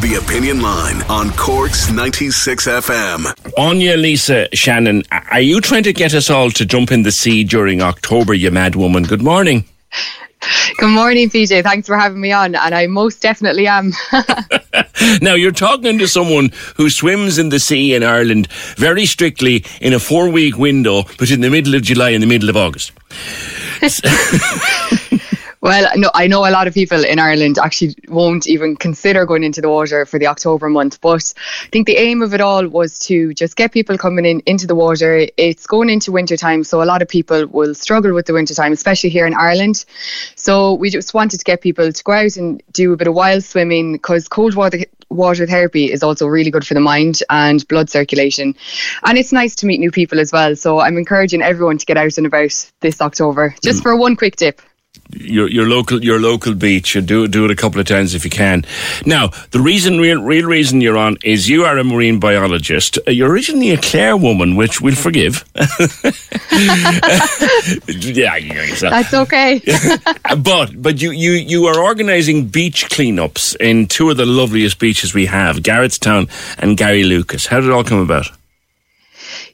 The Opinion Line on Corks 96 FM. Anya, Lisa, Shannon, are you trying to get us all to jump in the sea during October, you mad woman? Good morning. Good morning, PJ. Thanks for having me on, and I most definitely am. now, you're talking to someone who swims in the sea in Ireland very strictly in a four week window between the middle of July and the middle of August. Well, no, I know a lot of people in Ireland actually won't even consider going into the water for the October month. But I think the aim of it all was to just get people coming in into the water. It's going into winter time, so a lot of people will struggle with the winter time, especially here in Ireland. So we just wanted to get people to go out and do a bit of wild swimming because cold water water therapy is also really good for the mind and blood circulation. And it's nice to meet new people as well. So I'm encouraging everyone to get out and about this October just mm. for one quick dip your your local your local beach. You do do it a couple of times if you can. Now, the reason real real reason you're on is you are a marine biologist. Uh, you're originally a Clare woman, which we'll forgive. yeah, that's okay. but but you you you are organising beach cleanups in two of the loveliest beaches we have, Garrettstown and Garrylucas. How did it all come about?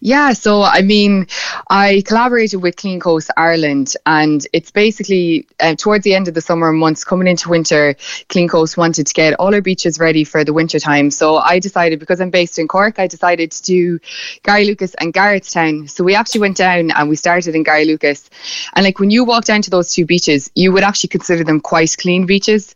Yeah, so I mean, I collaborated with Clean Coast Ireland, and it's basically uh, towards the end of the summer months, coming into winter, Clean Coast wanted to get all our beaches ready for the winter time. So I decided, because I'm based in Cork, I decided to do Garrylucas and Garrettstown. So we actually went down and we started in Garrylucas. And like when you walk down to those two beaches, you would actually consider them quite clean beaches.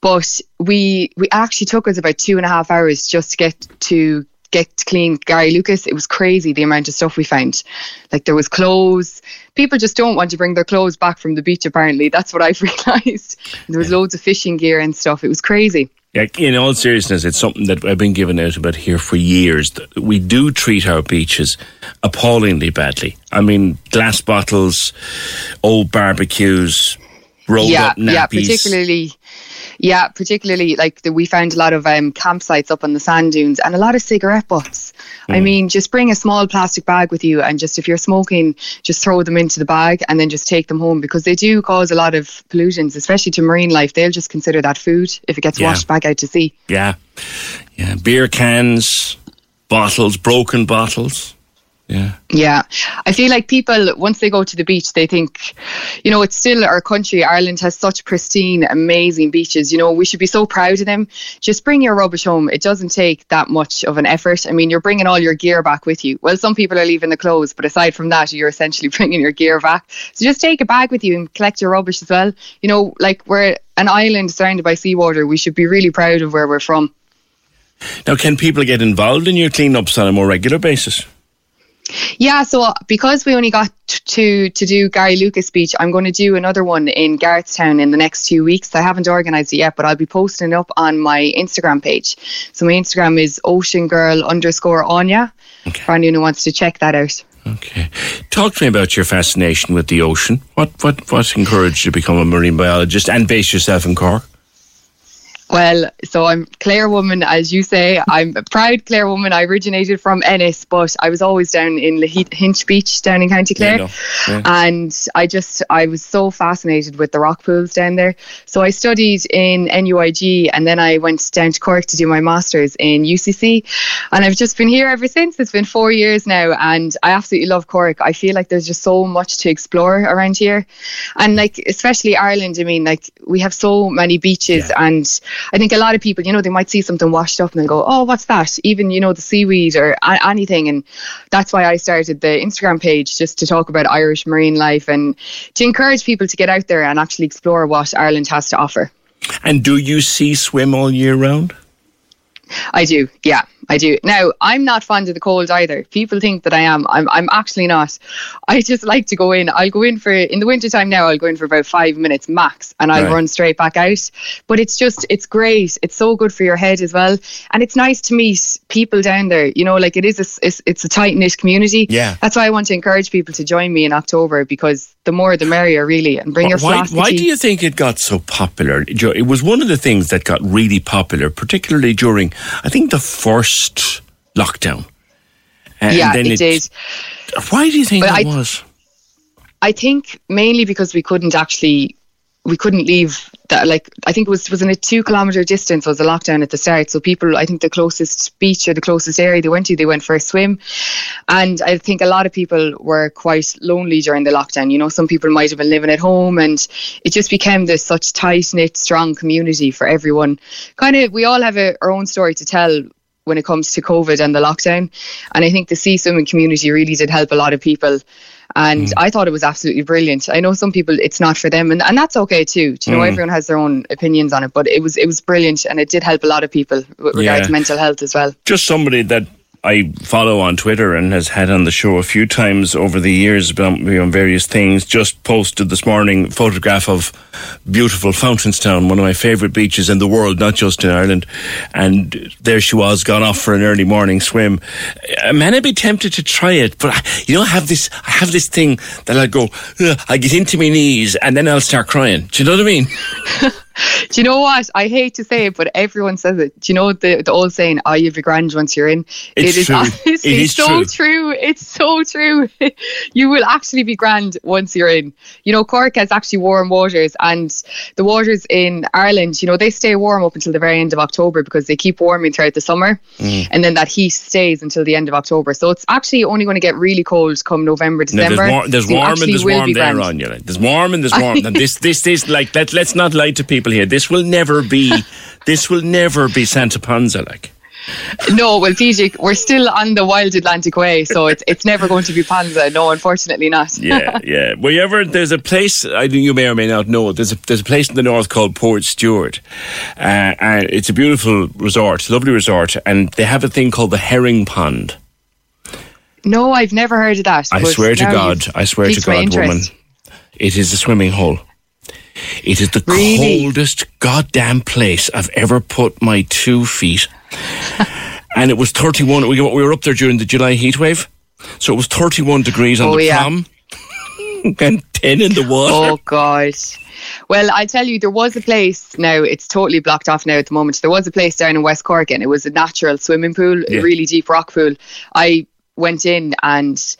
But we we actually took us about two and a half hours just to get to get clean Garrylucas, it was crazy the amount of stuff we found. Like there was clothes. People just don't want to bring their clothes back from the beach. Apparently, that's what I've realised. There was loads of fishing gear and stuff. It was crazy. Yeah, in all seriousness, it's something that I've been given out about here for years. We do treat our beaches appallingly badly. I mean, glass bottles, old barbecues, rolled yeah, up nappies. Yeah, particularly yeah, particularly like the, we found a lot of um, campsites up on the sand dunes and a lot of cigarette butts. Mm. I mean, just bring a small plastic bag with you and just if you're smoking, just throw them into the bag and then just take them home because they do cause a lot of pollutants, especially to marine life. They'll just consider that food if it gets yeah. washed back out to sea. Yeah. Yeah. Beer cans, bottles, broken bottles. Yeah. Yeah. I feel like people, once they go to the beach, they think, you know, it's still our country. Ireland has such pristine, amazing beaches. You know, we should be so proud of them. Just bring your rubbish home. It doesn't take that much of an effort. I mean, you're bringing all your gear back with you. Well, some people are leaving the clothes, but aside from that, you're essentially bringing your gear back. So just take a bag with you and collect your rubbish as well. You know, like we're an island surrounded by seawater. We should be really proud of where we're from. Now, can people get involved in your cleanups on a more regular basis? Yeah, so because we only got to to do Garrylucas Beach, I'm going to do another one in Garrettstown in the next two weeks. I haven't organised it yet, but I'll be posting it up on my Instagram page. So my Instagram is Ocean Girl underscore Anya. Okay. For anyone who wants to check that out. Okay, talk to me about your fascination with the ocean. What what what encouraged you to become a marine biologist and base yourself in Cork? Well, so I'm Clare woman, as you say. I'm a proud Clare woman. I originated from Ennis, but I was always down in Lahinch Beach, down in County Clare. Yeah, yeah. And I just, I was so fascinated with the rock pools down there. So I studied in NUIG and then I went down to Cork to do my master's in UCC. And I've just been here ever since. It's been four years now and I absolutely love Cork. I feel like there's just so much to explore around here. And like, especially Ireland, I mean, like, we have so many beaches yeah. and I think a lot of people, you know, they might see something washed up and they go, oh, what's that? Even, you know, the seaweed or a- anything. And that's why I started the Instagram page just to talk about Irish marine life and to encourage people to get out there and actually explore what Ireland has to offer. And do you see swim all year round? I do, yeah. I do. Now, I'm not fond of the cold either. People think that I am. I'm I'm actually not. I just like to go in. I'll go in for in the wintertime now, I'll go in for about five minutes max and I'll right. run straight back out. But it's just it's great. It's so good for your head as well. And it's nice to meet people down there. You know, like it is a it's, it's a tight knit community. Yeah. That's why I want to encourage people to join me in October because the more the merrier really and bring your why. Why do you think it got so popular? It was one of the things that got really popular, particularly during I think the first lockdown. And yeah, it, it, did. Why do you think that was? I think mainly because we couldn't actually we couldn't leave that like I think it was was in a two kilometer distance was a lockdown at the start. So people I think the closest beach or the closest area they went to, they went for a swim. And I think a lot of people were quite lonely during the lockdown. You know, some people might have been living at home and it just became this such tight knit, strong community for everyone. Kind of we all have a, our own story to tell when it comes to COVID and the lockdown. And I think the sea swimming community really did help a lot of people. And mm. I thought it was absolutely brilliant. I know some people it's not for them and, and that's okay too. Do you know, mm. everyone has their own opinions on it, but it was it was brilliant and it did help a lot of people with yeah. to mental health as well. Just somebody that I follow on Twitter and has had on the show a few times over the years about on various things. Just posted this morning photograph of beautiful Fountainstown, one of my favourite beaches in the world, not just in Ireland. And there she was, gone off for an early morning swim. Uh, man, I'd be tempted to try it, but I, you know, I have this, I have this thing that I go, I get into my knees and then I'll start crying. Do you know what I mean? Do you know what? I hate to say it, but everyone says it. Do you know the, the old saying, oh, you've a grand once you're in? It's it is true. honestly it is so true. true. It's so true. you will actually be grand once you're in. You know, Cork has actually warm waters, and the waters in Ireland, you know, they stay warm up until the very end of October because they keep warming throughout the summer. Mm. And then that heat stays until the end of October. So it's actually only going to get really cold come November, December. No, there's, war- there's so warm and there's warm there on you. Like, there's warm and there's warm. and this, this, this, like, let, let's not lie to people here. This will never be. this will never be Santa Ponsa, like. No, well, PJ, we're still on the wild Atlantic way, so it's it's never going to be Ponsa. No, unfortunately not. yeah, yeah. Well, you ever there's a place I you may or may not know. There's a there's a place in the north called Portstewart, uh, and it's a beautiful resort, lovely resort, and they have a thing called the herring pond. No, I've never heard of that. I swear to God, I swear to God, woman, it is a swimming hole. It is the really? coldest goddamn place I've ever put my two feet. and it was 31. We were up there during the July heat wave. So it was 31 degrees on oh, the yeah. prom and 10 in the water. Oh, God. Well, I tell you, there was a place now, it's totally blocked off now at the moment. There was a place down in West Cork and it was a natural swimming pool, yeah. a really deep rock pool. I went in and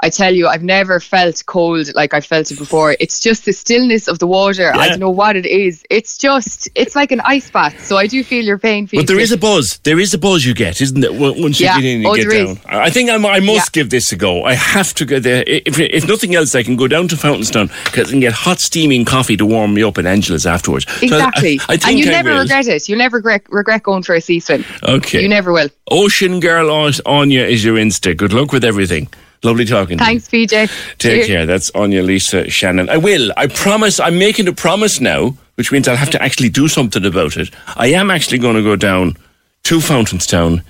I tell you I've never felt cold like I felt it before. It's just the stillness of the water. Yeah. I don't know what it is. It's just it's like an ice bath. So I do feel your pain but there is a buzz. There is a buzz you get isn't it once you yeah. get in and oh, get down is. I think I'm, i must yeah. give this a go. I have to go there. If, if nothing else I can go down to Fountainstown because I can get hot steaming coffee to warm me up in Angela's afterwards. Exactly so I, I and you never will. regret it. You'll never regret, regret going for a sea swim. Okay. You never will. Ocean Girl Anya is your Insta Good luck with everything. Lovely talking Thanks, to you. Thanks, PJ. Take Cheers. care. That's Anya Lisa Shannon. I will. I promise. I'm making a promise now, which means I'll have to actually do something about it. I am actually going to go down to Fountainstown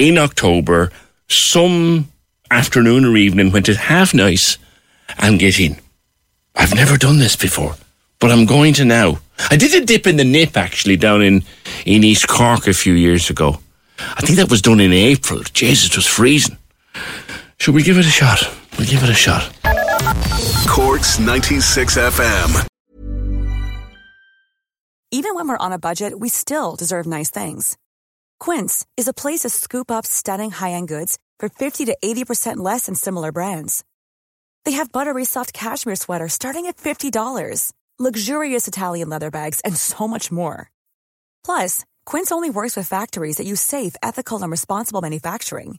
in October, some afternoon or evening when it's half nice, and get in. I've never done this before, but I'm going to now. I did a dip in the nip actually down in, in East Cork a few years ago. I think that was done in April. Jesus, it was freezing. Should we give it a shot? We'll give it a shot. Corks 96 FM. Even when we're on a budget, we still deserve nice things. Quince is a place to scoop up stunning high-end goods for 50 to 80% less than similar brands. They have buttery soft cashmere sweaters starting at $50, luxurious Italian leather bags, and so much more. Plus, Quince only works with factories that use safe, ethical, and responsible manufacturing.